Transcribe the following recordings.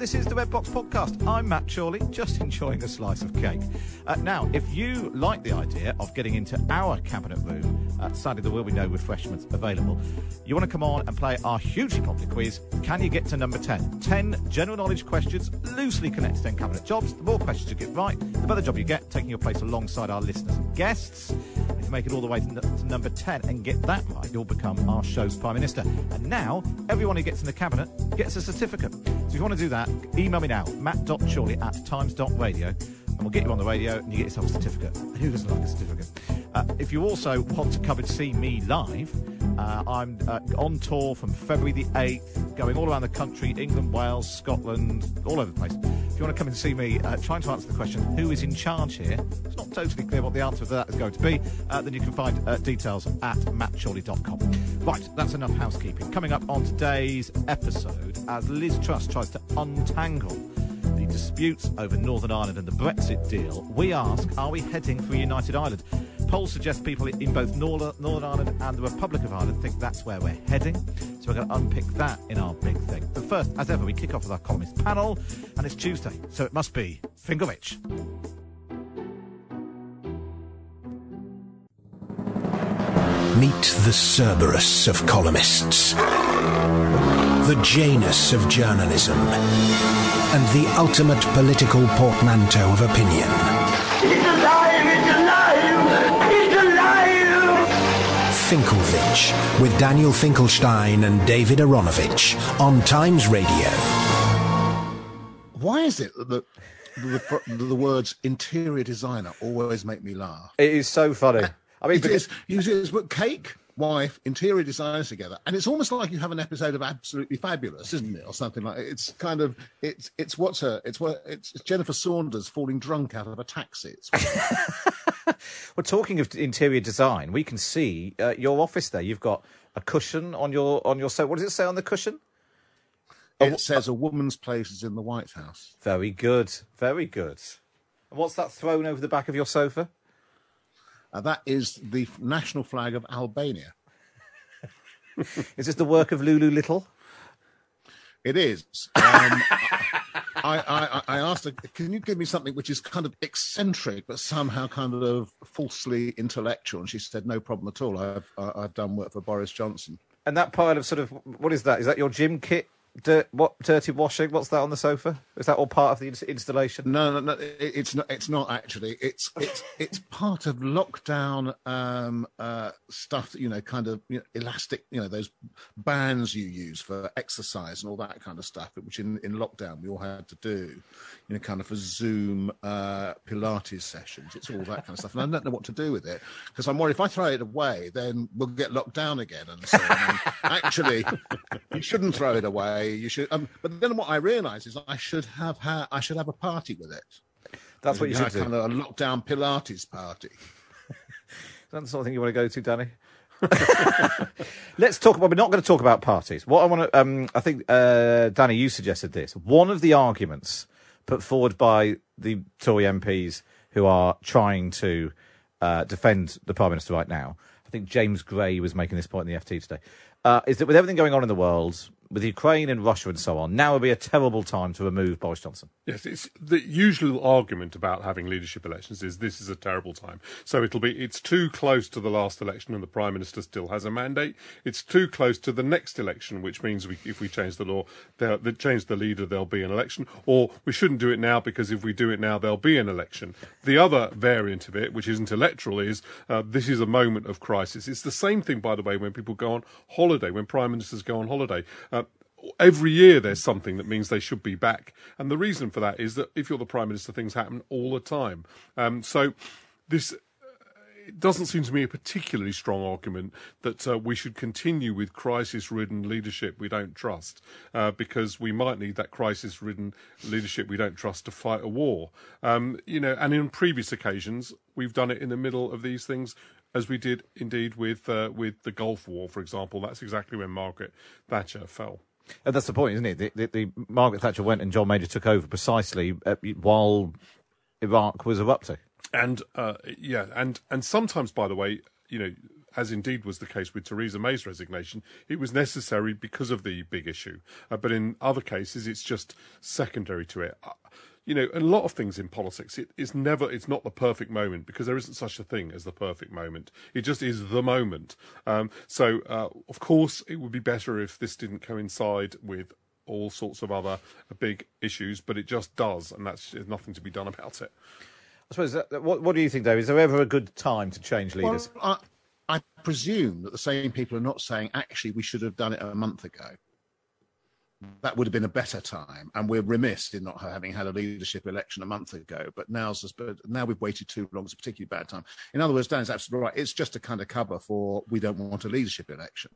This is the Red Box Podcast. I'm Matt Chorley, just enjoying a slice of cake. Uh, now, if you like the idea of getting into our cabinet room, uh, sadly there will be no refreshments available, you want to come on and play our hugely popular quiz, Can You Get to Number 10? 10 general knowledge questions loosely connected to 10 cabinet jobs. The more questions you get right, the better job you get, taking your place alongside our listeners and guests. If you make it all the way to, n- to number 10 and get that right, you'll become our show's Prime Minister. And now, everyone who gets in the cabinet gets a certificate. So if you want to do that, email me now, matt.chorley at times.radio, and we'll get you on the radio and you get yourself a certificate. Who doesn't like a certificate? Uh, if you also want to come and see me live, uh, I'm uh, on tour from February the 8th, going all around the country England, Wales, Scotland, all over the place. If you want to come and see me uh, trying to answer the question, who is in charge here? It's not totally clear what the answer to that is going to be. Uh, then you can find uh, details at mattchorley.com. Right, that's enough housekeeping. Coming up on today's episode, as Liz Truss tries to untangle disputes over Northern Ireland and the Brexit deal, we ask, are we heading for a united Ireland? Polls suggest people in both Northern, Ireland and the Republic of Ireland think that's where we're heading. So we're going to unpick that in our big thing. But first, as ever, we kick off with our columnist panel, and it's Tuesday, so it must be Finkelvich. Meet the Cerberus of columnists, the Janus of journalism, and the ultimate political portmanteau of opinion. It's alive! It's alive! It's alive! Finkelvich, with Daniel Finkelstein and David Aaronovitch on Times Radio. Why is it that the, the, the words interior designer always make me laugh? It is so funny. I mean, It is, you see, it's put cake, wife, interior designers together, and it's almost like you have an episode of Absolutely Fabulous, isn't it, or something like It's kind of it's it's what's her it's what it's Jennifer Saunders falling drunk out of a taxi. Well, talking of interior design, we can see uh, your office there. You've got a cushion on your on your so. What does it say on the cushion? it says a woman's place is in the White House. Very good, very good. And what's that thrown over the back of your sofa? Uh, that is the national flag of Albania. Is this the work of Lulu Lytle? It is. Um, I, I, I asked her, can you give me something which is kind of eccentric but somehow kind of falsely intellectual? And she said, no problem at all. I've, I've done work for Boris Johnson. And that pile of sort of what is that? Is that your gym kit? Dirt, what dirty washing? What's that on the sofa? Is that all part of the ins- installation? No, no, no. it- It's not. It's not actually. It's it's it's part of lockdown um, uh, stuff. That, you know, kind of you know, elastic. You know, those bands you use for exercise and all that kind of stuff, which in, in lockdown we all had to do. You know, kind of for Zoom uh, Pilates sessions. It's all that kind of stuff, and I don't know what to do with it because I'm worried if I throw it away, then we'll get locked down again. And so, on. actually, you shouldn't throw it away. You should. Um, but then what I realise is I should have ha- I should have a party with it. That's what you should do. Kind of a lockdown Pilates party. Is that the sort of thing you want to go to, Danny? Let's talk about. We're not going to talk about parties. What I want to, um, I think, uh, Danny, you suggested this. One of the arguments put forward by the Tory MPs who are trying to uh, defend the Prime Minister right now. I think James Gray was making this point in the FT today. Uh, is that with everything going on in the world, with Ukraine and Russia and so on, now would be a terrible time to remove Boris Johnson. Yes, it's the usual argument about having leadership elections is this is a terrible time. So it'll be it's too close to the last election and the prime minister still has a mandate. It's too close to the next election, which means we, if we change the law, they change the leader, there'll be an election. Or we shouldn't do it now because if we do it now, there'll be an election. The other variant of it, which isn't electoral, is uh, this is a moment of crisis. It's the same thing, by the way, when people go on holiday, when prime ministers go on holiday. Uh, every year there's something that means they should be back. And the reason for that is that if you're the prime minister, things happen all the time. Um, so this it doesn't seem to me a particularly strong argument that uh, we should continue with crisis-ridden leadership we don't trust, uh, because we might need that crisis-ridden leadership we don't trust to fight a war. Um, you know, and in previous occasions we've done it in the middle of these things as we did indeed with uh, with the Gulf War, for example. That's exactly when Margaret Thatcher fell. And that's the point, isn't it? The, the, the Margaret Thatcher went and John Major took over precisely uh, while Iraq was erupting. And uh, yeah, and and sometimes, by the way, you know, as indeed was the case with Theresa May's resignation, it was necessary because of the big issue. Uh, but in other cases, it's just secondary to it. You know, a lot of things in politics, it is never, it's not the perfect moment because there isn't such a thing as the perfect moment. It just is the moment. Um, so, uh, of course, it would be better if this didn't coincide with all sorts of other big issues, but it just does, and that's there's nothing to be done about it. I suppose. That, uh, what, what do you think, Dave? Is there ever a good time to change leaders? Well, I, I presume that the same people are not saying actually we should have done it a month ago that would have been a better time. And we're remiss in not having had a leadership election a month ago. But now's but now we've waited too long. It's a particularly bad time. In other words, Dan's absolutely right. It's just a kind of cover for we don't want a leadership election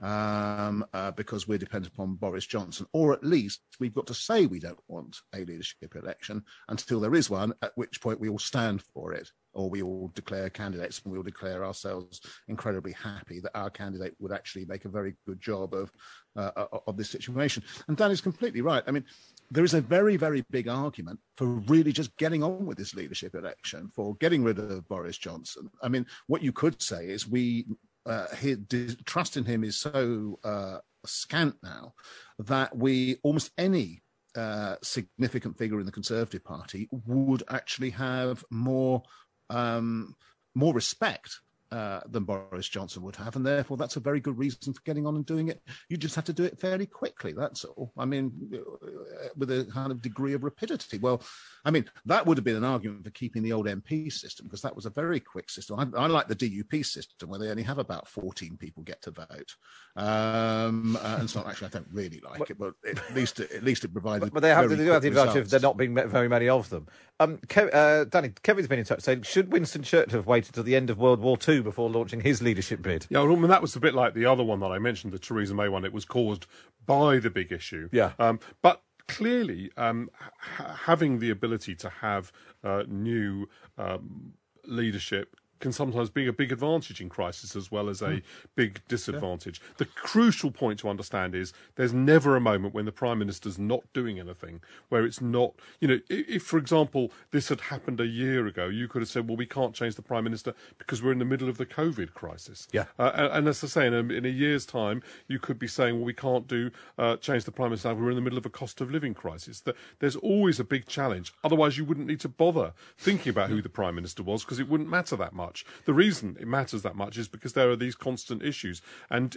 um, uh, because we're dependent upon Boris Johnson, or at least we've got to say we don't want a leadership election until there is one. At which point we all stand for it or we all declare candidates and we all declare ourselves incredibly happy that our candidate would actually make a very good job of uh, uh, of this situation. And Dan is completely right. I mean, there is a very, very big argument for really just getting on with this leadership election, for getting rid of Boris Johnson. I mean, what you could say is we uh, his, trust in him is so uh, scant now that we almost any uh, significant figure in the Conservative Party would actually have more um, more respect uh, than Boris Johnson would have, and therefore that's a very good reason for getting on and doing it. You just have to do it fairly quickly. That's all. I mean, uh, with a kind of degree of rapidity. Well, I mean, that would have been an argument for keeping the old MP system because that was a very quick system. I, I like the DUP system where they only have about 14 people get to vote. Um, uh, and so actually, I don't really like but, it, but at least at least it provided. But, but they have, they do have the advantage of there not being very many of them. Um, Kev, uh, Danny, Kevin's been in touch saying, should Winston Churchill have waited till the end of World War II before launching his leadership bid? Yeah, I mean, that was a bit like the other one that I mentioned, the Theresa May one. It was caused by the big issue. Yeah. Um, but clearly, um, ha- having the ability to have uh, new um, leadership can sometimes be a big advantage in crisis as well as a mm. big disadvantage. Yeah. The crucial point to understand is there's never a moment when the Prime Minister's not doing anything, where it's not, you know, if, if, for example, this had happened a year ago, you could have said, well, we can't change the Prime Minister because we're in the middle of the COVID crisis. Yeah. Uh, and, and, as I say, in a, in a, year's time, you could be saying, well, we can't do uh, change the Prime Minister, we're in the middle of a cost of living crisis. The, there's always a big challenge. Otherwise, you wouldn't need to bother thinking about who the Prime Minister was because it wouldn't matter that much much. The reason it matters that much is because there are these constant issues. And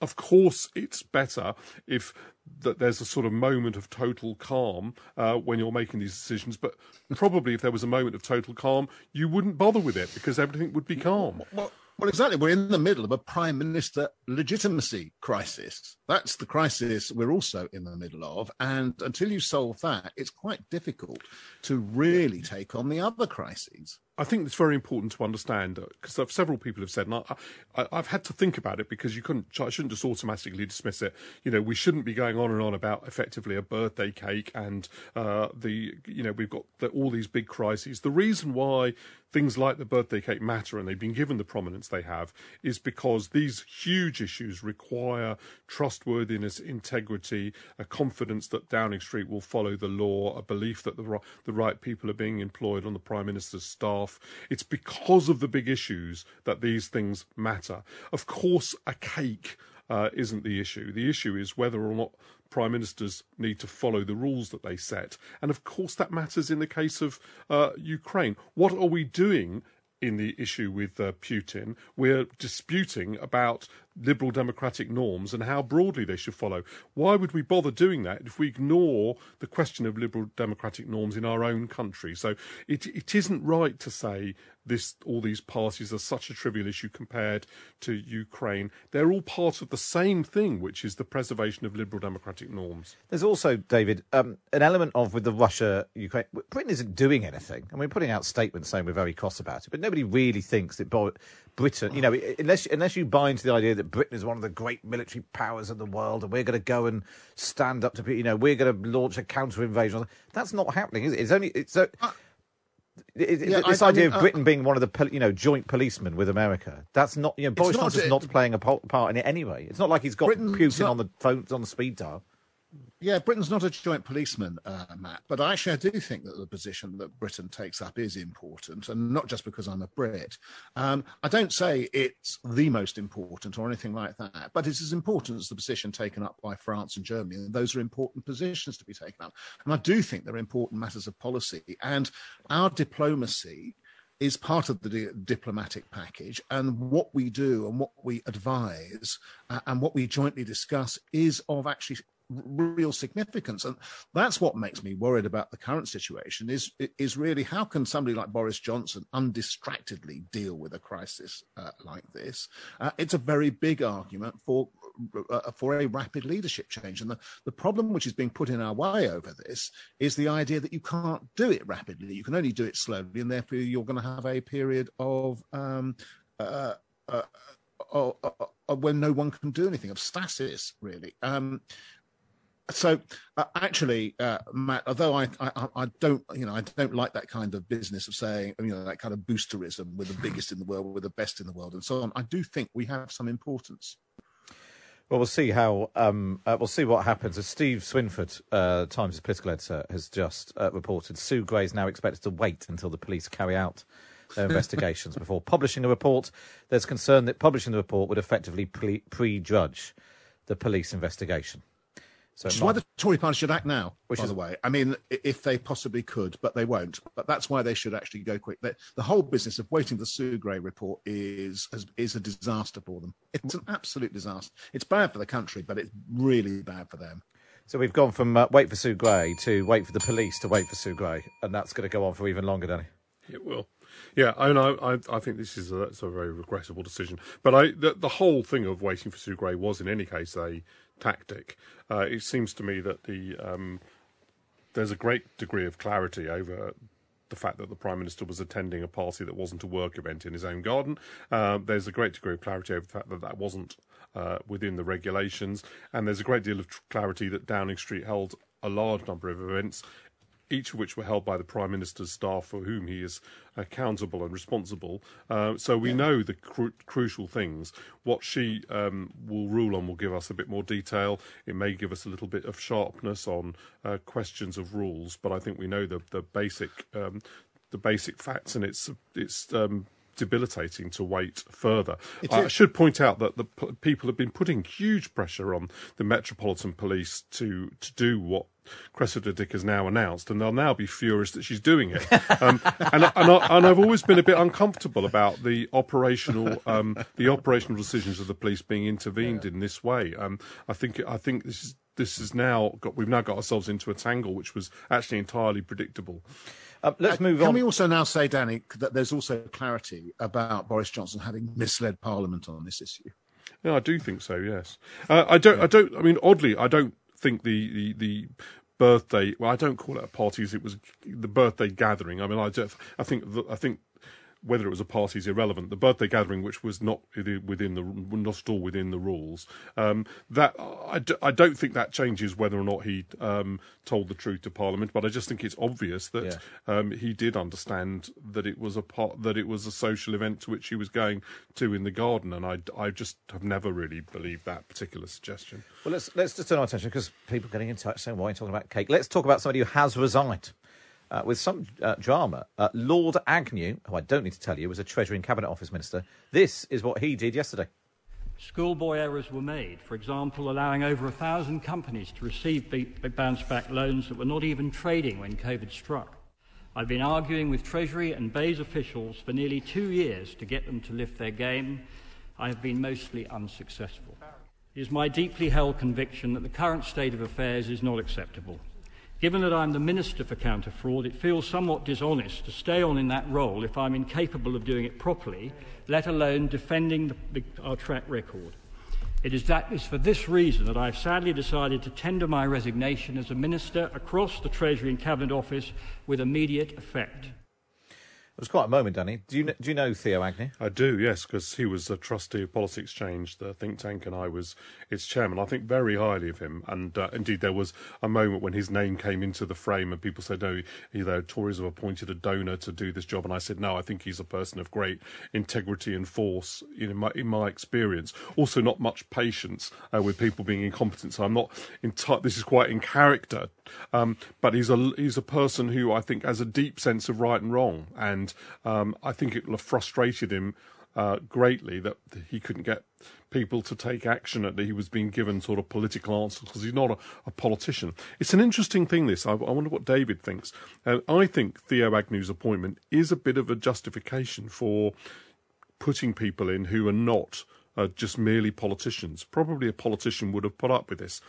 of course, it's better if that there's a sort of moment of total calm uh, when you're making these decisions. But probably, if there was a moment of total calm, you wouldn't bother with it because everything would be calm. Well, well, exactly. We're in the middle of a prime minister legitimacy crisis. That's the crisis we're also in the middle of. And until you solve that, it's quite difficult to really take on the other crises. I think it's very important to understand because uh, several people have said, and I, have had to think about it because you couldn't, I shouldn't just automatically dismiss it. You know, we shouldn't be going on and on about effectively a birthday cake and uh, the, you know, we've got the, all these big crises. The reason why things like the birthday cake matter and they've been given the prominence they have is because these huge issues require trustworthiness, integrity, a confidence that Downing Street will follow the law, a belief that the, the right people are being employed on the Prime Minister's staff. It's because of the big issues that these things matter. Of course, a cake uh, isn't the issue. The issue is whether or not prime ministers need to follow the rules that they set. And of course, that matters in the case of uh, Ukraine. What are we doing in the issue with uh, Putin. We're disputing about liberal democratic norms and how broadly they should follow. Why would we bother doing that if we ignore the question of liberal democratic norms in our own country? So it it isn't right to say this all these parties are such a trivial issue compared to Ukraine. They're all part of the same thing, which is the preservation of liberal democratic norms. There's also, David, um, an element of with the Russia Ukraine. Britain isn't doing anything. and we're putting out statements saying we're very cross about it, but nobody really thinks that Britain, you know, unless unless you buy into the idea that Britain is one of the great military powers in the world, and we're going to go and stand up to, you know, we're going to launch a counter invasion. That's not happening, is it? It's only it's. Uh, it, yeah, this I, idea I mean, of Britain uh, being one of the you know joint policemen with America that's not you know Boris Johnson's not, not playing a part in it anyway. It's not like he's got Britain, Putin not, on the phone on the speed dial. Yeah, Britain's not a joint policeman, uh, Matt, but actually I do think that the position that Britain takes up is important, and not just because I'm a Brit. Um, I don't say it's the most important or anything like that, but it's as important as the position taken up by France and Germany, and those are important positions to be taken up. And I do think they're important matters of policy, and our diplomacy is part of the di- diplomatic package. And what we do and what we advise uh, and what we jointly discuss is of actually real significance. And that's what makes me worried about the current situation is is really how can somebody like Boris Johnson undistractedly deal with a crisis uh, like this? Uh, it's a very big argument for uh, for a rapid leadership change. And the, the problem which is being put in our way over this is the idea that you can't do it rapidly. You can only do it slowly and therefore you're going to have a period of um, uh, uh, uh, when no one can do anything of stasis really. Um, so uh, actually, uh, Matt, although I, I, I don't you know I don't like that kind of business of saying you know that kind of boosterism with the biggest in the world, with the best in the world, and so on. I do think we have some importance. Well, we'll see how um, uh, we'll see what happens. As Steve Swinford, uh, Times' political editor, has just uh, reported, Sue Gray is now expected to wait until the police carry out their investigations before publishing a report. There's concern that publishing the report would effectively pre- prejudge the police investigation. So Which is why the Tory party should act now, Which by is... the way. I mean, if they possibly could, but they won't. But that's why they should actually go quick. The, the whole business of waiting for the Sue Gray report is, is a disaster for them. It's an absolute disaster. It's bad for the country, but it's really bad for them. So we've gone from uh, wait for Sue Gray to wait for the police to wait for Sue Gray, and that's going to go on for even longer, Danny. It will. Yeah, I know. I, I think this is a, that's a very regrettable decision. But I, the, the whole thing of waiting for Sue Gray was, in any case, a tactic. Uh, it seems to me that the um, there's a great degree of clarity over the fact that the Prime Minister was attending a party that wasn't a work event in his own garden. Uh, there's a great degree of clarity over the fact that that wasn't uh, within the regulations. And there's a great deal of clarity that Downing Street held a large number of events each of which were held by the Prime Minister's staff, for whom he is accountable and responsible. Uh, so we yeah. know the cru- crucial things. What she um, will rule on will give us a bit more detail. It may give us a little bit of sharpness on uh, questions of rules, but I think we know the the basic um, the basic facts, and it's it's um, debilitating to wait further. I should point out that the p- people have been putting huge pressure on the Metropolitan Police to to do what Cressida Dick has now announced, and they'll now be furious that she's doing it. Um, and, and, I, have always been a bit uncomfortable about the operational um, the operational decisions of the police being intervened yeah. in this way. Um, I think I think this is this has now got we've now got ourselves into a tangle which was actually entirely predictable. Uh, let's move Can on. Can we also now say, Danny, that there's also clarity about Boris Johnson having misled Parliament on this issue? Yeah, I do think so. Yes, uh, I don't. Yeah. I don't. I mean, oddly, I don't think the, the, the birthday. Well, I don't call it a party. It was the birthday gathering. I mean, I, I think I think whether it was a party is irrelevant. The birthday gathering, which was not within the not at all within the rules, um, that I d- I don't think that changes whether or not he um, told the truth to Parliament. But I just think it's obvious that yeah. um, he did understand that it was a part that it was a social event to which he was going to in the garden, and I, I just have never really believed that particular suggestion. Well, let's let's just turn our attention because people are getting in touch saying why are you talking about cake. Let's talk about somebody who has resigned uh, with some uh, drama. Uh, Lord Agnew, who I don't need to tell you was a Treasury and Cabinet Office Minister, this is what he did yesterday. Schoolboy errors were made, for example, allowing over a thousand companies to receive bounce back loans that were not even trading when COVID struck. I've been arguing with Treasury and BEIS officials for nearly two years to get them to lift their game. I have been mostly unsuccessful. It is my deeply held conviction that the current state of affairs is not acceptable. Given that I'm the Minister for Counter Fraud, it feels somewhat dishonest to stay on in that role if I'm incapable of doing it properly, let alone defending the, our track record. It is, that, is for this reason that I've sadly decided to tender my resignation as a Minister across the Treasury and Cabinet Office with immediate effect. It was quite a moment, Danny. Do you do you know Theo Agnew? I do, yes, because he was a trustee of Policy Exchange, the think tank, and I was its chairman. I think very highly of him, and uh, indeed there was a moment when his name came into the frame, and people said, "No, you know, Tories have appointed a donor to do this job," and I said, "No, I think he's a person of great integrity and force in my in my experience. Also, not much patience uh, with people being incompetent. So I'm not in t- This is quite in character, um, but he's a he's a person who I think has a deep sense of right and wrong and." And um, I think it frustrated him uh, greatly that he couldn't get people to take action that he was being given sort of political answers because he's not a, a, politician. It's an interesting thing. This I, I wonder what David thinks. Uh, I think Theo Agnew's appointment is a bit of a justification for putting people in who are not. Uh, just merely politicians. Probably a politician would have put up with this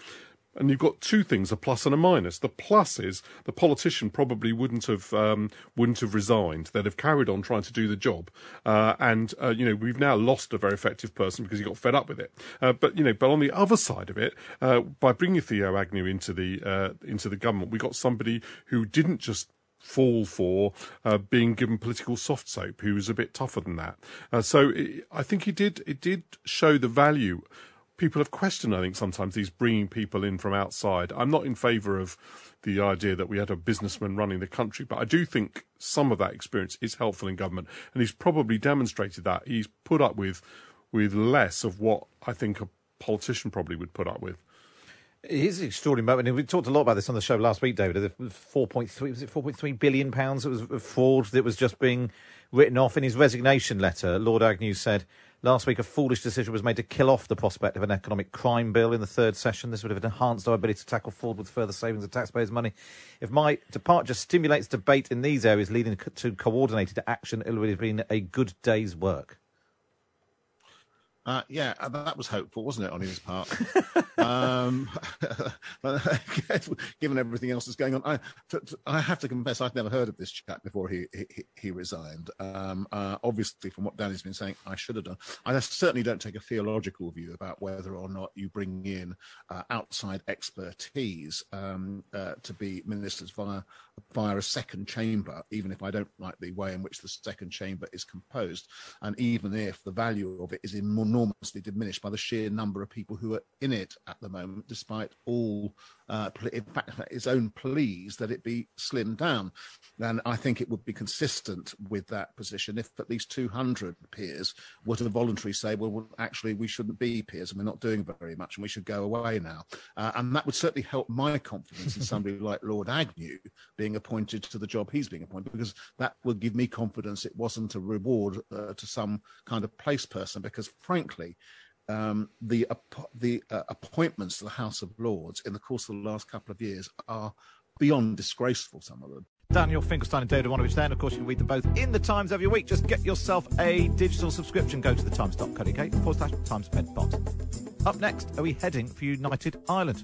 and you've got two things: a plus and a minus. The plus is the politician probably wouldn't have um, wouldn't have resigned; they'd have carried on trying to do the job. Uh, and uh, you know, we've now lost a very effective person because he got fed up with it. Uh, but you know, but on the other side of it, uh, by bringing Theo Agnew into the uh, into the government, we got somebody who didn't just fall for uh, being given political soft soap, who was a bit tougher than that. Uh, so it, I think it did it did show the value people have questioned, I think, sometimes these bringing people in from outside. I'm not in favour of the idea that we had a businessman running the country, but I do think some of that experience is helpful in government, and he's probably demonstrated that. He's put up with with less of what I think a politician probably would put up with. It is an extraordinary moment. and We talked a lot about this on the show last week, David. The 4.3 was it 4.3 billion pounds that was fraud that was just being written off in his resignation letter. Lord Agnew said Last week, a foolish decision was made to kill off the prospect of an economic crime bill in the third session. This would have enhanced our ability to tackle fraud with further savings of taxpayers' money. If my departure stimulates debate in these areas, leading to coordinated action, it would have been a good day's work. Uh, yeah, uh, that was hopeful, wasn't it, on his part? um, given everything else that's going on, I, I have to confess I've never heard of this chap before he he, he resigned. Um, uh, obviously, from what Danny's been saying, I should have done. I certainly don't take a theological view about whether or not you bring in uh, outside expertise um, uh, to be ministers via via a second chamber, even if I don't like the way in which the second chamber is composed, and even if the value of it is enormously diminished by the sheer number of people who are in it at the moment, despite all uh, in fact, its own pleas that it be slimmed down. And I think it would be consistent with that position if at least 200 peers were to voluntarily say, well, actually, we shouldn't be peers and we're not doing very much and we should go away now. Uh, and that would certainly help my confidence in somebody like Lord Agnew being appointed to the job he's being appointed, because that would give me confidence it wasn't a reward uh, to some kind of place person, because frankly, um, the the uh, appointments to the House of Lords in the course of the last couple of years are beyond disgraceful. Some of them. Daniel Finkelstein and David Aaronovitch there, and of course you can read them both in the Times every week. Just get yourself a digital subscription. Go to the times.co.uk forward slash Times. Up next, are we heading for United Ireland?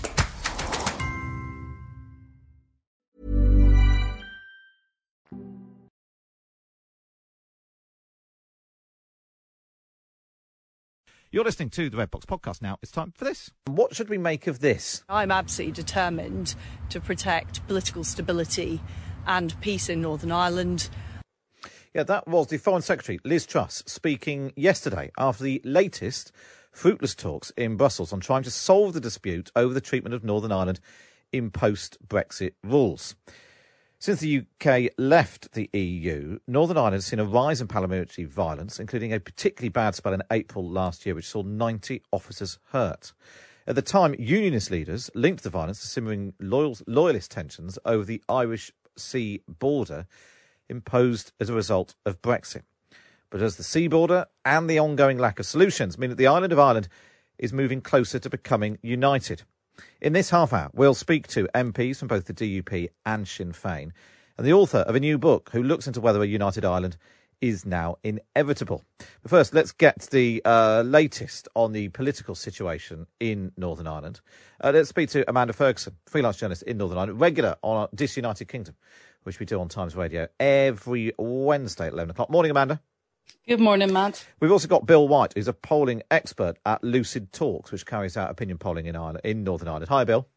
You're listening to the Red Box podcast now. It's time for this. What should we make of this? I'm absolutely determined to protect political stability and peace in Northern Ireland. Yeah, that was the Foreign Secretary, Liz Truss, speaking yesterday after the latest fruitless talks in Brussels on trying to solve the dispute over the treatment of Northern Ireland in post Brexit rules. Since the UK left the EU, Northern Ireland has seen a rise in parliamentary violence, including a particularly bad spell in April last year, which saw 90 officers hurt. At the time, unionist leaders linked the violence to simmering loyalist tensions over the Irish Sea border imposed as a result of Brexit. But as the sea border and the ongoing lack of solutions mean that the island of Ireland is moving closer to becoming united. In this half hour, we'll speak to MPs from both the DUP and Sinn Féin and the author of a new book who looks into whether a united Ireland is now inevitable. But first, let's get the uh, latest on the political situation in Northern Ireland. Uh, let's speak to Amanda Ferguson, freelance journalist in Northern Ireland, regular on Disunited Kingdom which we do on Times Radio every Wednesday at 11 o'clock. Morning, Amanda. Good morning, Matt. We've also got Bill White, who's a polling expert at Lucid Talks, which carries out opinion polling in Ireland, in Northern Ireland. Hi, Bill.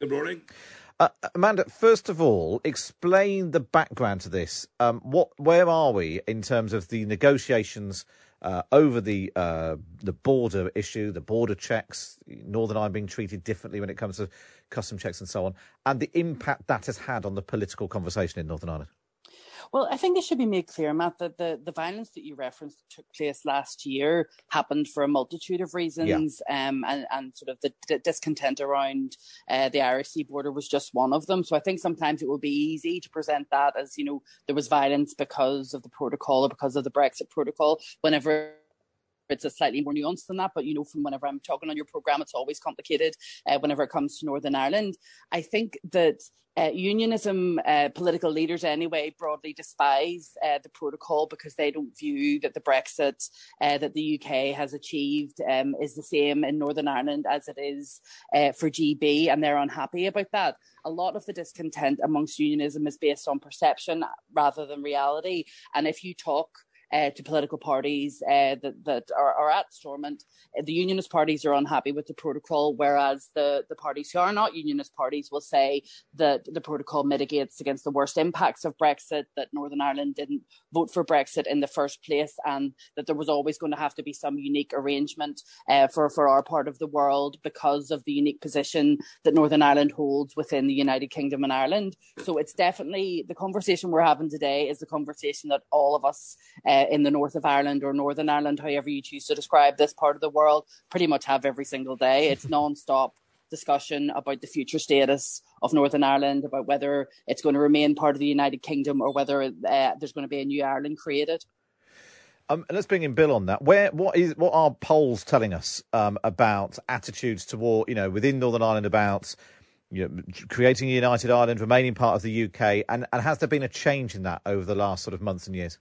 Good morning. Uh, Amanda, first of all, explain the background to this. Um, what, where are we in terms of the negotiations uh, over the uh, the border issue, the border checks, Northern Ireland being treated differently when it comes to custom checks and so on, and the impact that has had on the political conversation in Northern Ireland? Well, I think it should be made clear, Matt, that the, the violence that you referenced that took place last year happened for a multitude of reasons, yeah. um, and, and sort of the, the discontent around uh, the Irish Sea border was just one of them. So I think sometimes it will be easy to present that as, you know, there was violence because of the protocol or because of the Brexit protocol, whenever it's a slightly more nuanced than that. But you know, from whenever I'm talking on your program, it's always complicated. Uh, whenever it comes to Northern Ireland, I think that uh, unionism, uh, political leaders anyway, broadly despise uh, the protocol because they don't view that the Brexit uh, that the UK has achieved um, is the same in Northern Ireland as it is uh, for GB, and they're unhappy about that. A lot of the discontent amongst unionism is based on perception rather than reality. And if you talk uh, to political parties uh, that, that are, are, at Stormont. Uh, the unionist parties are unhappy with the protocol, whereas the, the parties who are not unionist parties will say that the protocol mitigates against the worst impacts of Brexit, that Northern Ireland didn't vote for Brexit in the first place, and that there was always going to have to be some unique arrangement uh, for, for our part of the world because of the unique position that Northern Ireland holds within the United Kingdom and Ireland. So it's definitely the conversation we're having today is the conversation that all of us uh, uh, in the north of Ireland or Northern Ireland, however you choose to describe this part of the world, pretty much have every single day. It's non-stop discussion about the future status of Northern Ireland, about whether it's going to remain part of the United Kingdom or whether uh, there's going to be a new Ireland created. Um, let's bring in Bill on that. Where what is what are polls telling us um, about attitudes toward you know within Northern Ireland about you know, creating a united Ireland, remaining part of the UK, and, and has there been a change in that over the last sort of months and years?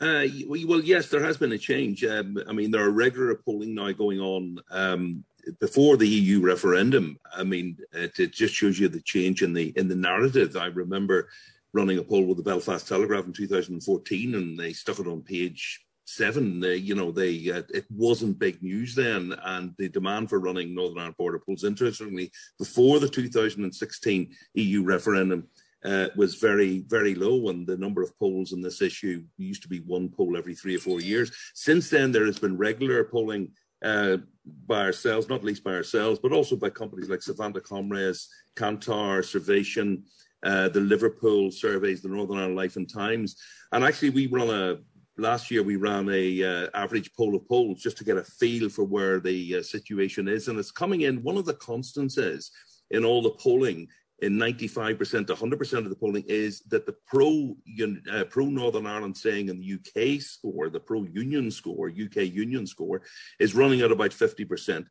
Uh, well, yes, there has been a change. Um, I mean, there are regular polling now going on um, before the EU referendum. I mean, it, it, just shows you the change in the in the narrative. I remember running a poll with the Belfast Telegraph in 2014, and they stuck it on page seven. They, you know, they uh, it wasn't big news then, and the demand for running Northern Ireland border polls, interestingly, before the 2016 EU referendum uh, was very, very low, and the number of polls on this issue used to be one poll every three or four years. Since then, there has been regular polling uh, by ourselves, not least by ourselves, but also by companies like Savanta Comres, Kantar, Survation, uh, the Liverpool surveys, the Northern Ireland Life and Times, and actually we run a last year we ran a uh, average poll of polls just to get a feel for where the uh, situation is, and it's coming in. One of the constants is in all the polling in 95% to 100% of the polling is that the pro uh, pro Northern Ireland saying in the UK score, the pro union score, UK union score, is running at about 50%.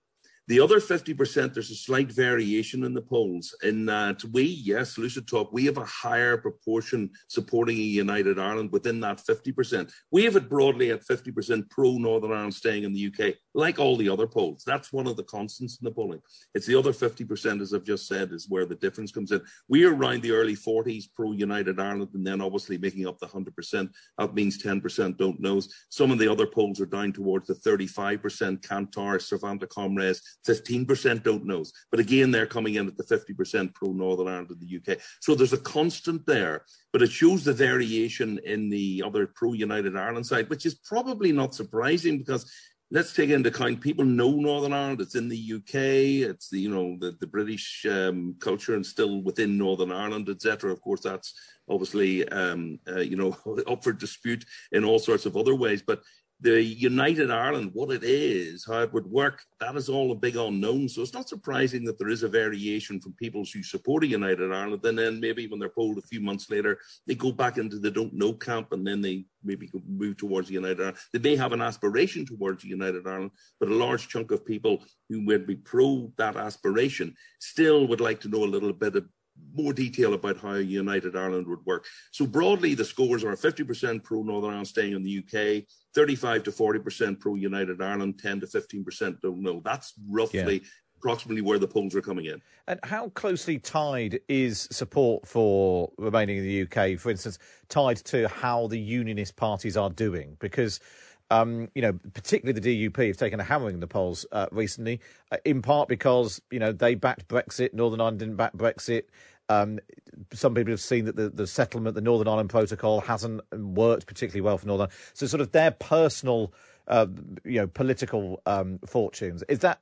The other 50%, there's a slight variation in the polls uh, in that we, yes, Lucid Talk, we have a higher proportion supporting a united Ireland within that 50%. We have it broadly at 50% pro Northern Ireland staying in the UK. like all the other polls. That's one of the constants in the polling. It's the other 50%, as I've just said, is where the difference comes in. We're around the early 40s pro United Ireland, and then obviously making up the 100%. That means 10% don't know. Some of the other polls are down towards the 35%, Kantar, Savanta Comres, 15% don't know. But again, they're coming in at the 50% pro Northern Ireland in the UK. So there's a constant there, but it shows the variation in the other pro United Ireland side, which is probably not surprising because let's take into account people know Northern Ireland. It's in the UK. It's the you know the the British um, culture and still within Northern Ireland, etc. Of course, that's obviously um, uh, you know up for dispute in all sorts of other ways. But the United Ireland, what it is, how it would work, that is all a big unknown. So it's not surprising that there is a variation from people who support a United Ireland, and then maybe when they're polled a few months later, they go back into the don't know camp, and then they maybe move towards the United Ireland. They may have an aspiration towards United Ireland, but a large chunk of people who would be pro that aspiration still would like to know a little bit of more detail about how United Ireland would work. So broadly, the scores are 50% pro Northern Ireland staying in the UK, 35 to 40% pro United Ireland, 10 to 15% don't know. That's roughly yeah. approximately where the polls are coming in. And how closely tied is support for remaining in the UK, for instance, tied to how the unionist parties are doing? Because um, you know, particularly the DUP have taken a hammering in the polls uh, recently, uh, in part because you know they backed Brexit, Northern Ireland didn't back Brexit. Um, some people have seen that the, the settlement, the Northern Ireland Protocol, hasn't worked particularly well for Northern. Ireland. So, sort of their personal, uh, you know, political um, fortunes. Is that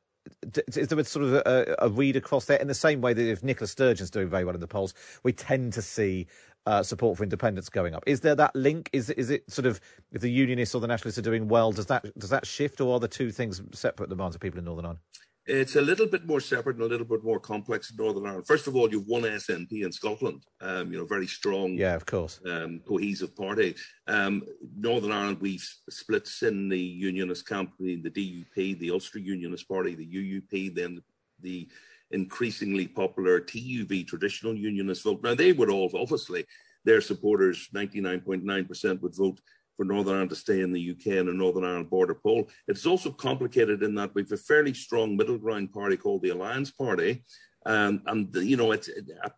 is there a sort of a, a, read across there in the same way that if Nicola Sturgeon's doing very well in the polls, we tend to see uh, support for independence going up. Is there that link? Is is it sort of if the Unionists or the Nationalists are doing well, does that does that shift, or are the two things separate? The minds of people in Northern Ireland. It's a little bit more separate and a little bit more complex in Northern Ireland. First of all, you've one SNP in Scotland, um, you know, very strong, yeah, of course, um, cohesive party. Um, Northern Ireland, we've splits in the Unionist camp, the, the DUP, the Ulster Unionist Party, the UUP, then the increasingly popular TUV, traditional unionist vote. Now, they would all, obviously, their supporters, 99.9% would vote for Northern Ireland to stay in the UK and a Northern Ireland border poll. It's also complicated in that we've a fairly strong middle ground party called the Alliance Party. Um, and, you know, it's,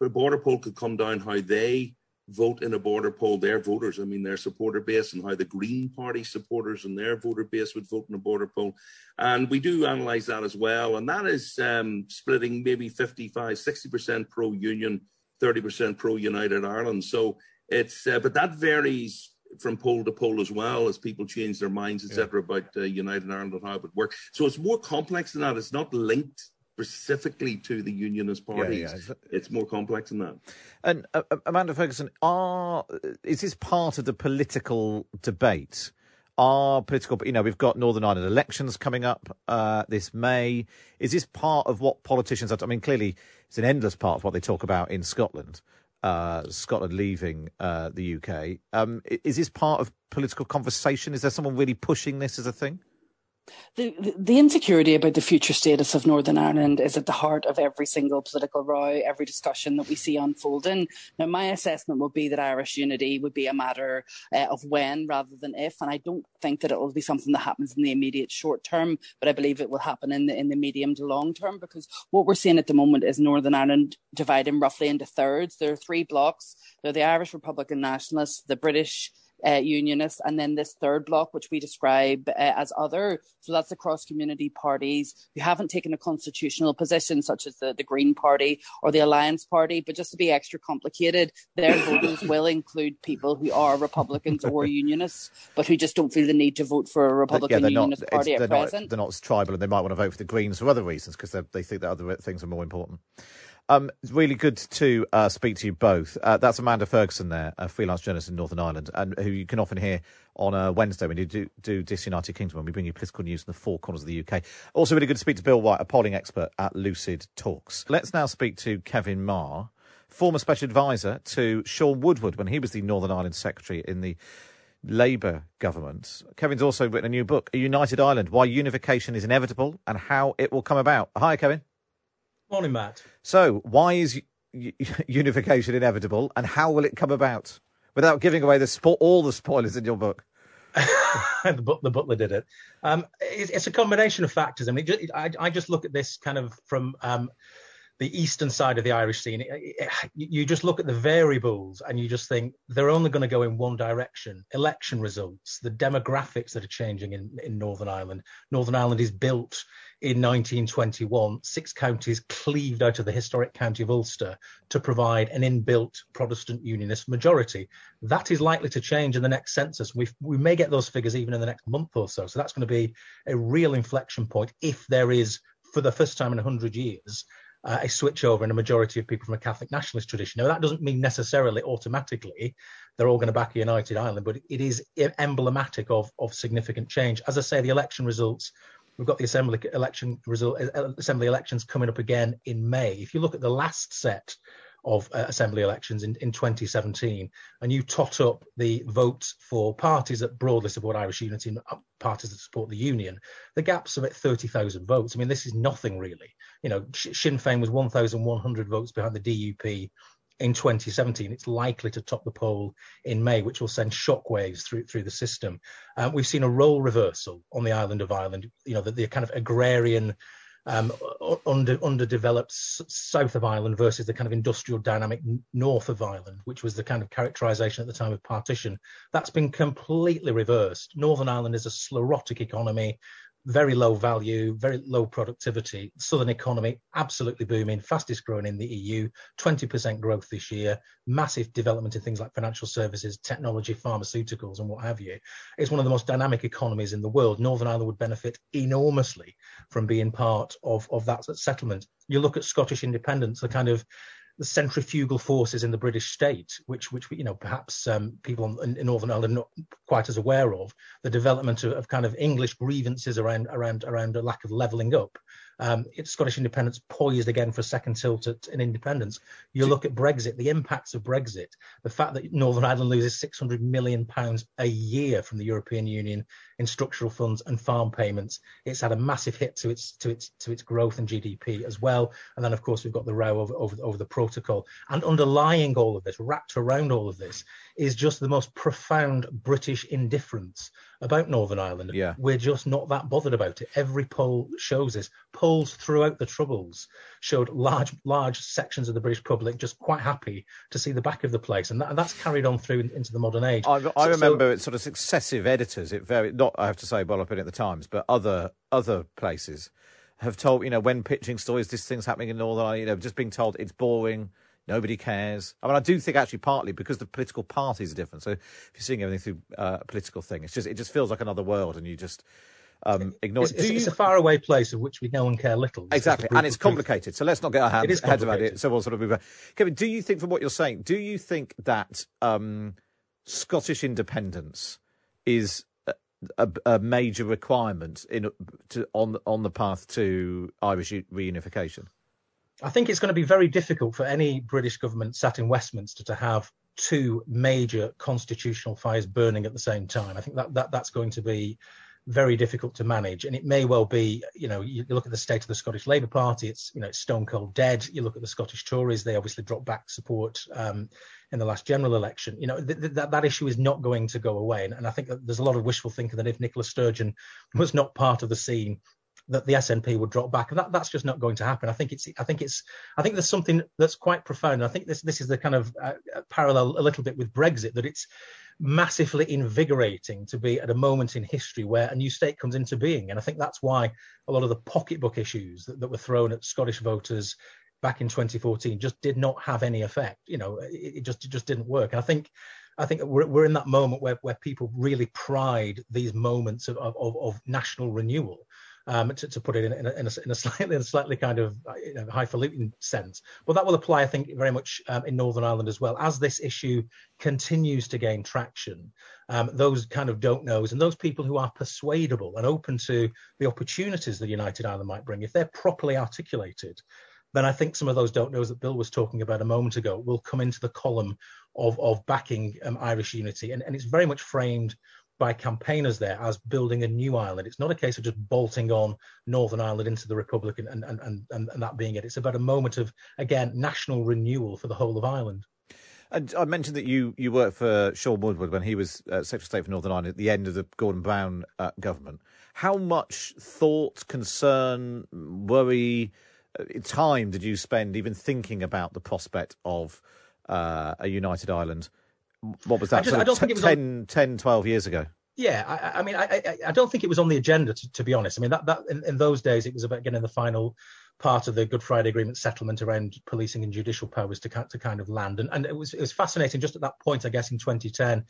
a border poll could come down how they vote in a border poll, their voters, I mean, their supporter base, and how the Green Party supporters and their voter base would vote in a border poll. And we do analyse that as well. And that is um, splitting maybe 55, 60% pro union, 30% pro United Ireland. So it's, uh, but that varies from poll to poll as well as people change their minds, etc., yeah. about uh, United Ireland and how it would work. So it's more complex than that. It's not linked specifically to the unionist parties. Yeah, yeah. It's more complex than that. And uh, uh, Amanda Ferguson, are is this part of the political debate? Are political, you know, we've got Northern Ireland elections coming up uh, this May. Is this part of what politicians are? I mean, clearly, it's an endless part of what they talk about in Scotland. Uh, Scotland leaving uh, the UK. Um, is this part of political conversation? Is there someone really pushing this as a thing? The, the, insecurity about the future status of Northern Ireland is at the heart of every single political row, every discussion that we see unfolding. Now, my assessment would be that Irish unity would be a matter uh, of when rather than if, and I don't think that it will be something that happens in the immediate short term, but I believe it will happen in the in the medium to long term because what we're seeing at the moment is Northern Ireland dividing roughly into thirds. There are three blocks. There are the Irish Republican Nationalists, the British uh, unionists, and then this third block, which we describe uh, as other. So that's across community parties who haven't taken a constitutional position, such as the, the Green Party or the Alliance Party. But just to be extra complicated, their voters will include people who are Republicans or unionists, but who just don't feel the need to vote for a Republican yeah, Unionist not, Party at not, present. They're not tribal, and they might want to vote for the Greens for other reasons because they think that other things are more important. Um, it's really good to uh, speak to you both. Uh, that's Amanda Ferguson there, a freelance journalist in Northern Ireland, and who you can often hear on a Wednesday when you do, do Disunited Kingdom, when we bring you political news from the four corners of the UK. Also, really good to speak to Bill White, a polling expert at Lucid Talks. Let's now speak to Kevin Meagher, former special advisor to Shaun Woodward when he was the Northern Ireland Secretary in the Labour government. Kevin's also written a new book, A United Ireland Why Unification is Inevitable and How It Will Come About. Hi, Kevin. Morning, Matt. So, why is unification inevitable, and how will it come about? Without giving away the spo- all the spoilers in your book. the, the, butler did it. Um, it. It's a combination of factors. I mean, I, I just look at this kind of from um, the eastern side of the Irish scene, you just look at the variables and you just think they're only going to go in one direction. Election results, the demographics that are changing in, in Northern Ireland. Northern Ireland is built in 1921, six counties cleaved out of the historic county of Ulster to provide an inbuilt Protestant Unionist majority. That is likely to change in the next census. we we may get those figures even in the next month or so. So that's going to be a real inflection point if there is, for the first time in 100 years, uh, a switchover in a majority of people from a Catholic nationalist tradition. Now, that doesn't mean necessarily automatically they're all going to back a united Ireland, but it is emblematic of, of significant change. As I say, the election results, we've got the assembly election result, uh, assembly elections coming up again in May. If you look at the last set of uh, assembly elections in, in 2017, and you tot up the votes for parties that broadly support Irish unity and uh, parties that support the union, the gap's about 30,000 votes. I mean, this is nothing really. You know, Sinn Féin was 1,100 votes behind the DUP in 2017. It's likely to top the poll in May, which will send shockwaves through through the system. Um, we've seen a role reversal on the island of Ireland. You know, the, the kind of agrarian um, under, underdeveloped south of Ireland versus the kind of industrial dynamic north of Ireland, which was the kind of characterisation at the time of partition. That's been completely reversed. Northern Ireland is a sclerotic economy very low value, very low productivity. Southern economy absolutely booming, fastest growing in the EU, 20% growth this year, massive development in things like financial services, technology, pharmaceuticals, and what have you. It's one of the most dynamic economies in the world. Northern Ireland would benefit enormously from being part of, of that settlement. You look at Scottish independence, the kind of the centrifugal forces in the British state, which which you know perhaps um, people in, in, Northern Ireland are not quite as aware of, the development of, of, kind of English grievances around around around a lack of levelling up, um, it's Scottish independence poised again for a second tilt at, in independence. You look at Brexit, the impacts of Brexit, the fact that Northern Ireland loses 600 million pounds a year from the European Union in structural funds and farm payments. It's had a massive hit to its to its to its growth and GDP as well. And then of course we've got the row over over, over the protocol. And underlying all of this, wrapped around all of this, is just the most profound British indifference about Northern Ireland. Yeah. We're just not that bothered about it. Every poll shows this. Polls throughout the Troubles showed large, large sections of the British public just quite happy to see the back of the place, and, that, and that's carried on through in, into the modern age. I, I so, remember so, sort of successive editors. It very not I have to say, well, I've been at the Times, but other other places have told you know when pitching stories, this thing's happening in Northern Ireland. You know, just being told it's boring Nobody cares. I mean, I do think actually partly because the political parties are different. So if you're seeing everything through uh, a political thing, it's just it just feels like another world, and you just um, ignore it's, it. It's, you... it's, a faraway place of which we know and care little. Exactly, and it's complicated. So let's not get our hands, heads about it. So we'll sort of move on. Kevin, do you think, from what you're saying, do you think that um, Scottish independence is a, a, major requirement in to, on on the path to Irish reunification? I think it's going to be very difficult for any British government sat in Westminster to have two major constitutional fires burning at the same time. I think that, that that's going to be very difficult to manage, and it may well be. You know, you look at the state of the Scottish Labour Party; it's you know it's stone cold dead. You look at the Scottish Tories; they obviously dropped back support um, in the last general election. You know th- th- that that issue is not going to go away, and, and I think that there's a lot of wishful thinking that if Nicola Sturgeon was not part of the scene that the SNP would drop back, and that, that's just not going to happen. I think it's I think it's I think there's something that's quite profound. And I think this this is the kind of uh, uh, parallel a little bit with Brexit that it's massively invigorating to be at a moment in history where a new state comes into being, and I think that's why a lot of the pocketbook issues that, that were thrown at Scottish voters back in 2014 just did not have any effect. You know, it, it just it just didn't work. And I think I think we're, we're in that moment where, where people really pride these moments of, of, of national renewal um, to, to, put it in, in, a, in, a, in, a, slightly, a slightly kind of you know, highfalutin sense. But that will apply, I think, very much um, in Northern Ireland as well. As this issue continues to gain traction, um, those kind of don't knows and those people who are persuadable and open to the opportunities that United Ireland might bring, if they're properly articulated, then I think some of those don't knows that Bill was talking about a moment ago will come into the column of, of backing um, Irish unity. And, and it's very much framed by campaigners there as building a new Ireland. It's not a case of just bolting on Northern Ireland into the Republic and, and, and, and, and that being it. It's about a moment of, again, national renewal for the whole of Ireland. And I mentioned that you, you worked for Shaun Woodward when he was uh, Secretary of State for Northern Ireland at the end of the Gordon Brown uh, government. How much thought, concern, worry, time did you spend even thinking about the prospect of uh, a united Ireland? What was that? I, just, I don't think it was 10, on... 10, 12 years ago. Yeah, I, I mean, I, I, don't think it was on the agenda to, to be honest. I mean, that that in, in, those days it was about getting the final part of the Good Friday Agreement settlement around policing and judicial powers to to kind of land, and and it was it was fascinating just at that point, I guess, in 2010.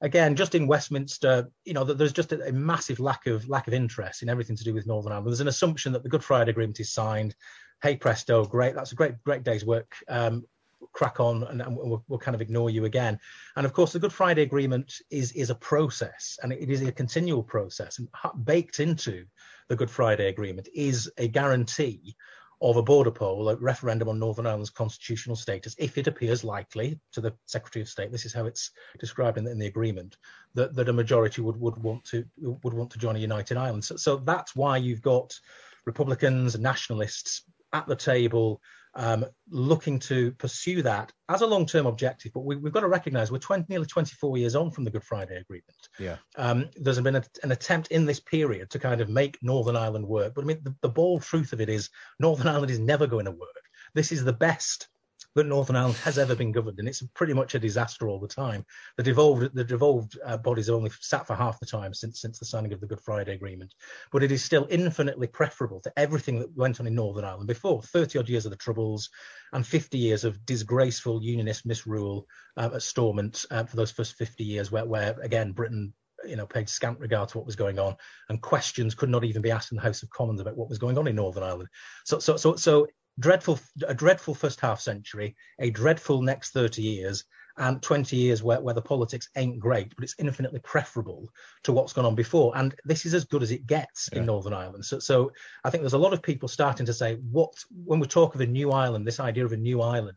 Again, just in Westminster, you know, there's just a, a massive lack of lack of interest in everything to do with Northern Ireland. There's an assumption that the Good Friday Agreement is signed. Hey presto, great! That's a great great day's work. Um, crack on and, and we'll, we'll, kind of ignore you again. And of course, the Good Friday Agreement is is a process, and it is a continual process. And baked into the Good Friday Agreement is a guarantee of a border poll, a referendum on Northern Ireland's constitutional status, if it appears likely to the Secretary of State. This is how it's described in the, in the agreement that, that a majority would, would want to would want to join a united Ireland. So, so that's why you've got Republicans and nationalists at the table um, looking to pursue that as a long-term objective. But we, have got to recognise we're 20, nearly 24 years on from the Good Friday Agreement. Yeah. Um, there's been a, an attempt in this period to kind of make Northern Ireland work, but I mean the, the bald truth of it is Northern Ireland is never going to work. This is the best that Northern Ireland has ever been governed, and it's pretty much a disaster all the time. The devolved, the devolved uh, bodies have only sat for half the time since since the signing of the Good Friday Agreement, but it is still infinitely preferable to everything that went on in Northern Ireland before. Thirty odd years of the Troubles and fifty years of disgraceful Unionist misrule uh, at Stormont uh, for those first fifty years, where, where again Britain you know, paid scant regard to what was going on, and questions could not even be asked in the House of Commons about what was going on in Northern Ireland. So, so, so, so dreadful, a dreadful first half century, a dreadful next 30 years, and 20 years where, where the politics ain't great, but it's infinitely preferable to what's gone on before. And this is as good as it gets yeah. in Northern Ireland. So, so I think there's a lot of people starting to say, what when we talk of a new island, this idea of a new island,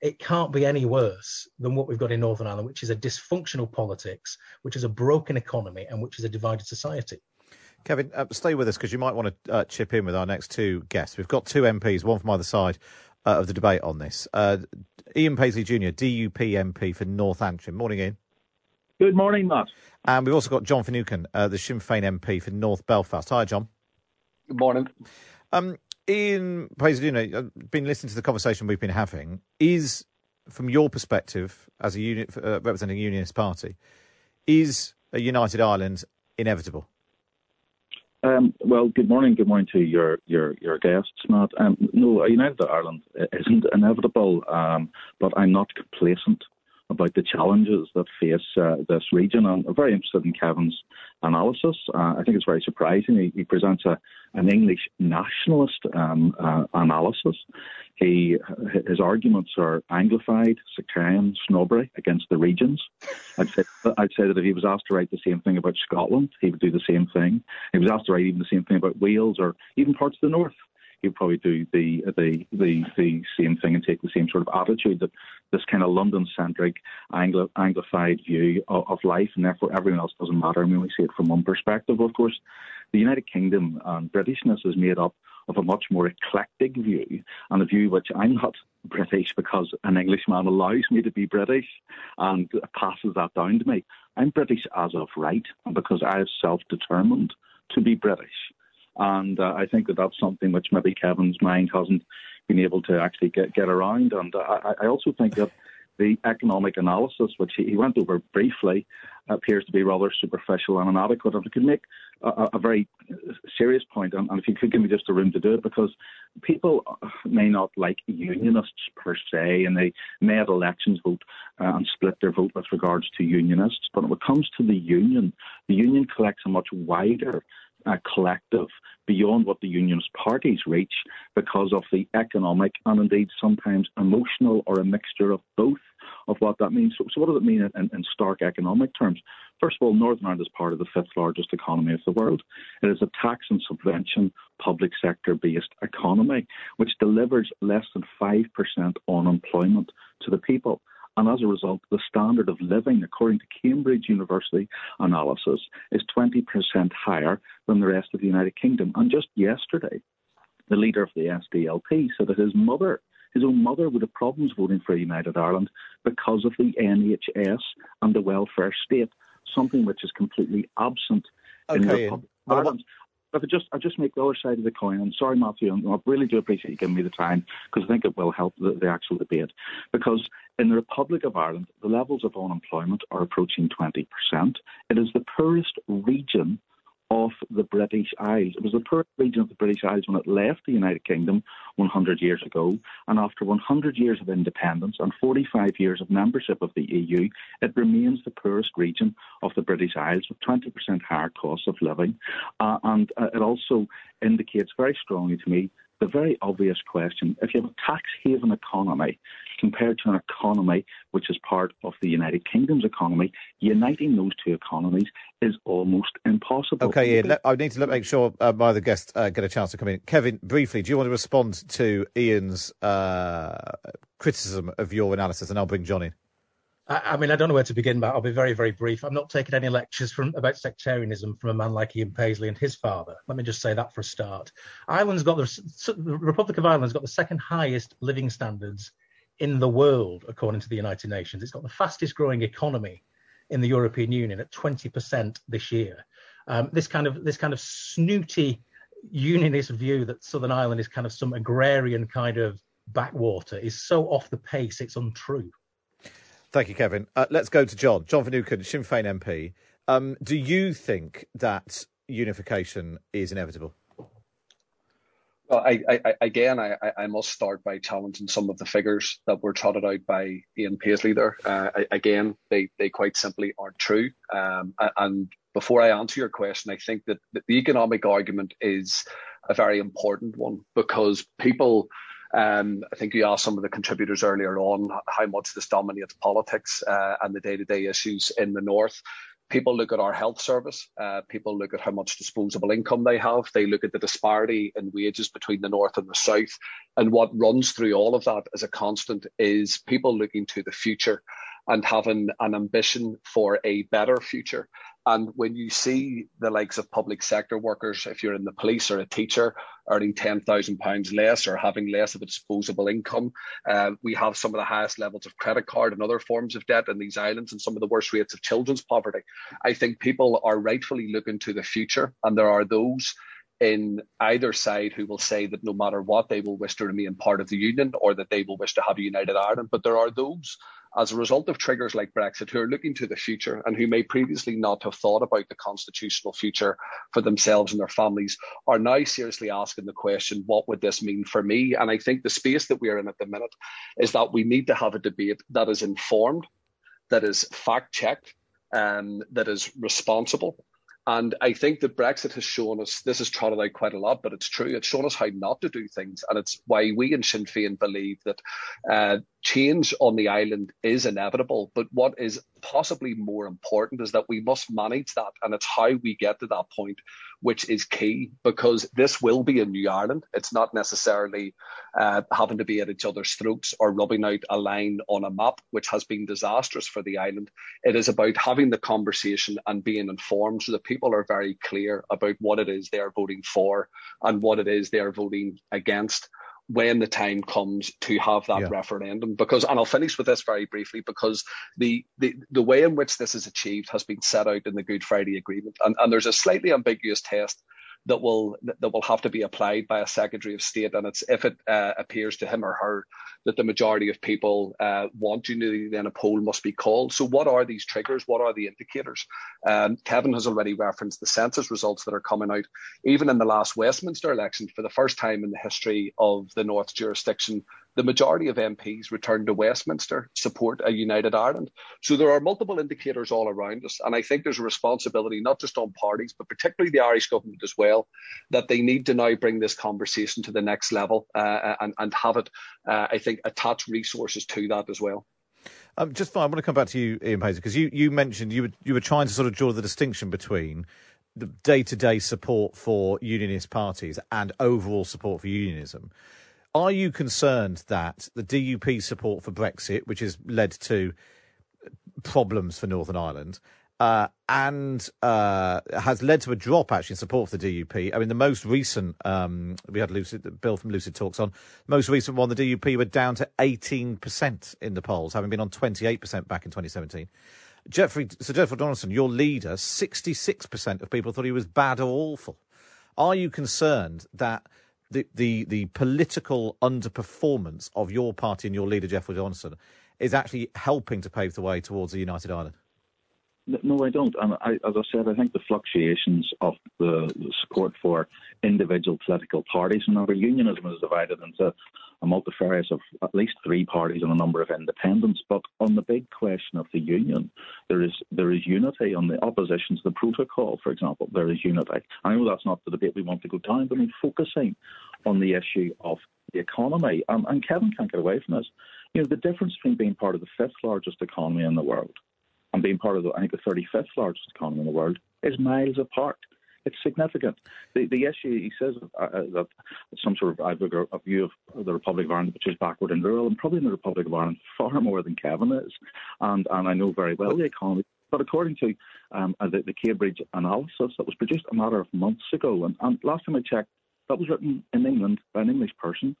it can't be any worse than what we've got in Northern Ireland, which is a dysfunctional politics, which is a broken economy, and which is a divided society. Kevin, uh, stay with us because you might want to uh, chip in with our next two guests. We've got two MPs, one from either side uh, of the debate on this. Uh, Ian Paisley Jr., DUP MP for North Antrim. Morning, Ian. Good morning, Matt. And we've also got John Finucane, uh, the Sinn Féin MP for North Belfast. Hi, John. Good morning. Um, Ian Paisley Jr., I've been listening to the conversation we've been having. Is, from your perspective as a unit uh, representing a Unionist Party, is a united Ireland inevitable? Um, well, good morning. Good morning to your your your guests, Matt. Um, no, United Ireland isn't inevitable, um, but I'm not complacent about the challenges that face uh, this region. I'm very interested in Kevin's analysis. Uh, I think it's very surprising. He, he presents a, an English nationalist um, uh, analysis. He, his arguments are Anglified, sectarian, snobbery against the regions. I'd say, I'd say that if he was asked to write the same thing about Scotland, he would do the same thing. He was asked to write even the same thing about Wales or even parts of the north, he'd probably do the the the, the same thing and take the same sort of attitude that this kind of London centric Anglo Anglified view of, of, life, and therefore everyone else doesn't matter. I mean, we see it from one perspective, of course. The United Kingdom and Britishness is made up of a much more eclectic view, and a view which I'm not British because an Englishman allows me to be British and passes that down to me. I'm British as of right, because I have self determined to be British. And uh, I think that that's something which maybe Kevin's mind hasn't been able to actually get, get around. And uh, I, I also think that the economic analysis, which he, he went over briefly, appears to be rather superficial and inadequate. If I could make a, a very serious point, and, and, if you could give me just a room to do it, because people may not like unionists per se, and they may at elections vote uh, and split their vote with regards to unionists. But when it comes to the union, the union collects a much wider uh, collective beyond what the unionist parties reach because of the economic and indeed sometimes emotional or a mixture of both of what that means. So, so what does it mean in, in, stark economic terms? First of all, Northern Ireland is part of the fifth largest economy of the world. It is a tax and subvention public sector based economy which delivers less than 5% unemployment to the people. And as a result, the standard of living, according to Cambridge University analysis, is 20% higher than the rest of the United Kingdom. And just yesterday, the leader of the SDLP said that his mother His own mother would have problems voting for United Ireland because of the NHS and the welfare state, something which is completely absent in the Okay, Republic of Ireland. I just, I just make the other side of the coin. I'm sorry, Matthew, and I really do appreciate you giving me the time because I think it will help the, the actual debate. Because in the Republic of Ireland, the levels of unemployment are approaching 20%. It is the poorest region of the British Isles. It was the poorest region of the British Isles when it left the United Kingdom 100 years ago. And after 100 years of independence and 45 years of membership of the EU, it remains the poorest region of the British Isles with 20% higher costs of living. Uh, and uh, it also indicates very strongly to me the very obvious question if you have a tax haven economy compared to an economy which is part of the United Kingdom's economy, uniting those two economies is almost impossible. Okay, Ian, I need to make sure uh, my other guests uh, get a chance to come in. Kevin, briefly, do you want to respond to Ian's uh, criticism of your analysis? And I'll bring John in. I, mean, I don't know where to begin, but I'll be very, very brief. I'm not taking any lectures from about sectarianism from a man like Ian Paisley and his father. Let me just say that for a start. Ireland's got the, the Republic of Ireland's got the second highest living standards in the world, according to the United Nations. It's got the fastest growing economy in the European Union at 20% this year. Um, this kind of this kind of snooty unionist view that Southern Ireland is kind of some agrarian kind of backwater is so off the pace it's untrue. Thank you, Kevin. Uh, let's go to John. John Finucane, Sinn Féin MP. Um, do you think that unification is inevitable? Well, I, I, again, I, I must start by challenging some of the figures that were trotted out by Ian Paisley there. Uh, again, they, they quite simply aren't true. Um, and before I answer your question, I think that the economic argument is a very important one because people, um, I think you asked some of the contributors earlier on how much this dominates politics uh, and the day to day issues in the North people look at our health service. Uh, people look at how much disposable income they have. They look at the disparity in wages between the north and the south. And what runs through all of that as a constant is people looking to the future and having an ambition for a better future. And when you see the likes of public sector workers, if you're in the police or a teacher, earning £10,000 less or having less of a disposable income, uh, we have some of the highest levels of credit card and other forms of debt in these islands and some of the worst rates of children's poverty. I think people are rightfully looking to the future, and there are those in either side who will say that no matter what, they will wish to remain part of the union or that they will wish to have a united Ireland. But there are those, as a result of triggers like Brexit, who are looking to the future and who may previously not have thought about the constitutional future for themselves and their families, are now seriously asking the question, what would this mean for me? And I think the space that we are in at the minute is that we need to have a debate that is informed, that is fact checked, and that is responsible and I think that Brexit has shown us, this is trotted out quite a lot, but it's true. It's shown us how not to do things. And it's why we in Sinn Féin believe that uh, change on the island is inevitable. But what is possibly more important is that we must manage that. And it's how we get to that point, which is key, because this will be a new Ireland. It's not necessarily uh, having to be at each other's throats or rubbing out a line on a map, which has been disastrous for the island. It is about having the conversation and being informed so that people are very clear about what it is they're voting for and what it is they're voting against when the time comes to have that yeah. referendum because and I'll finish with this very briefly because the, the the way in which this is achieved has been set out in the Good Friday Agreement and, and there's a slightly ambiguous test that will that will have to be applied by a Secretary of State, and it's if it uh, appears to him or her that the majority of people uh, want unity, then a poll must be called. So, what are these triggers? What are the indicators? Um, Kevin has already referenced the census results that are coming out. Even in the last Westminster election, for the first time in the history of the North jurisdiction, the majority of MPs returned to Westminster support a united Ireland. So there are multiple indicators all around us. And I think there's a responsibility, not just on parties, but particularly the Irish government as well, that they need to now bring this conversation to the next level uh, and, and have it, uh, I think, attach resources to that as well. Um, just fine. I want to come back to you, Ian Paisley, because you, you mentioned you were, you were trying to sort of draw the distinction between the day to day support for unionist parties and overall support for unionism. Are you concerned that the DUP support for Brexit, which has led to problems for Northern Ireland, uh, and uh, has led to a drop actually in support for the DUP. I mean, the most recent um, we had Lucid, Bill from Lucid Talks on. Most recent one, the DUP were down to 18% in the polls, having been on 28% back in 2017. Jeffrey, Sir Jeffrey Donaldson, your leader, 66% of people thought he was bad or awful. Are you concerned that the, the, the political underperformance of your party and your leader, Jeffrey Johnson, is actually helping to pave the way towards a united Ireland? No, I don't. And I, as I said, I think the fluctuations of the, the support for individual political parties, remember, unionism is divided into a multifarious of at least three parties and a number of independents. But on the big question of the union, there is there is unity on the opposition to the protocol, for example. There is unity. I know that's not the debate we want to go down, but I'm focusing on the issue of the economy. And, and Kevin can't get away from this. You know, the difference between being part of the fifth largest economy in the world and being part of the, I think, the 35th largest economy in the world is miles apart. It's significant. The, the issue, he says uh, uh that some sort of a view of the Republic of Ireland, which is backward and rural, and probably in the Republic of Ireland far more than Kevin is. And, and I know very well the economy. But according to um, uh, the, the Cambridge analysis that was produced a matter of months ago, and, and last time I checked, that was written in England by an English person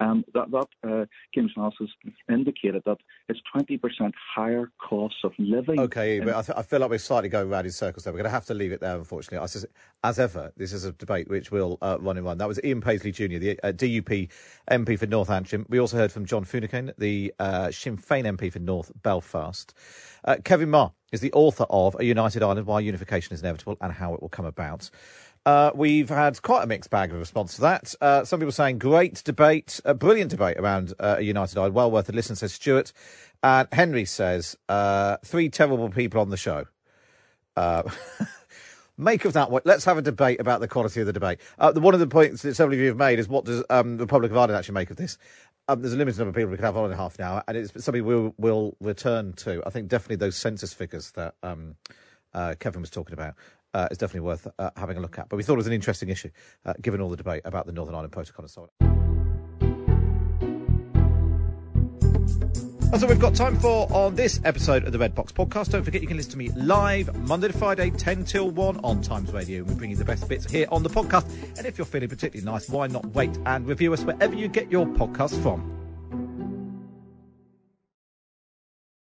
um, that that uh, Kim's analysis indicated that it's 20% higher costs of living. Okay, but I, th- I, feel like we're slightly going round in circles there. We're going to have to leave it there, unfortunately. As, as ever, this is a debate which will uh, run and run. That was Ian Paisley Jr., the uh, DUP MP for North Antrim. We also heard from John Finucane, the uh, Sinn Féin MP for North Belfast. Uh, Kevin Meagher is the author of A United Ireland Why Unification is Inevitable and How It Will Come About. Uh, we've had quite a mixed bag of response to that. Uh, some people saying great debate, a brilliant debate around uh, United Ireland, well worth a listen, says Stuart. And Henry says, uh, three terrible people on the show. Uh, make of that. what? Let's have a debate about the quality of the debate. Uh, one of the points that several of you have made is what does um, the Republic of Ireland actually make of this? Um, there's a limited number of people we can have on in half an hour, and it's something we'll, we'll return to. I think definitely those census figures that um, Kevin was talking about uh, is definitely worth uh, having a look at. But we thought it was an interesting issue, uh, given all the debate about the Northern Ireland Protocol and so on. That's all we've got time for on this episode of the Red Box Podcast. Don't forget you can listen to me live Monday to Friday, 10 till 1 on Times Radio. We bring you the best bits here on the podcast. And if you're feeling particularly nice, why not wait and review us wherever you get your podcast from?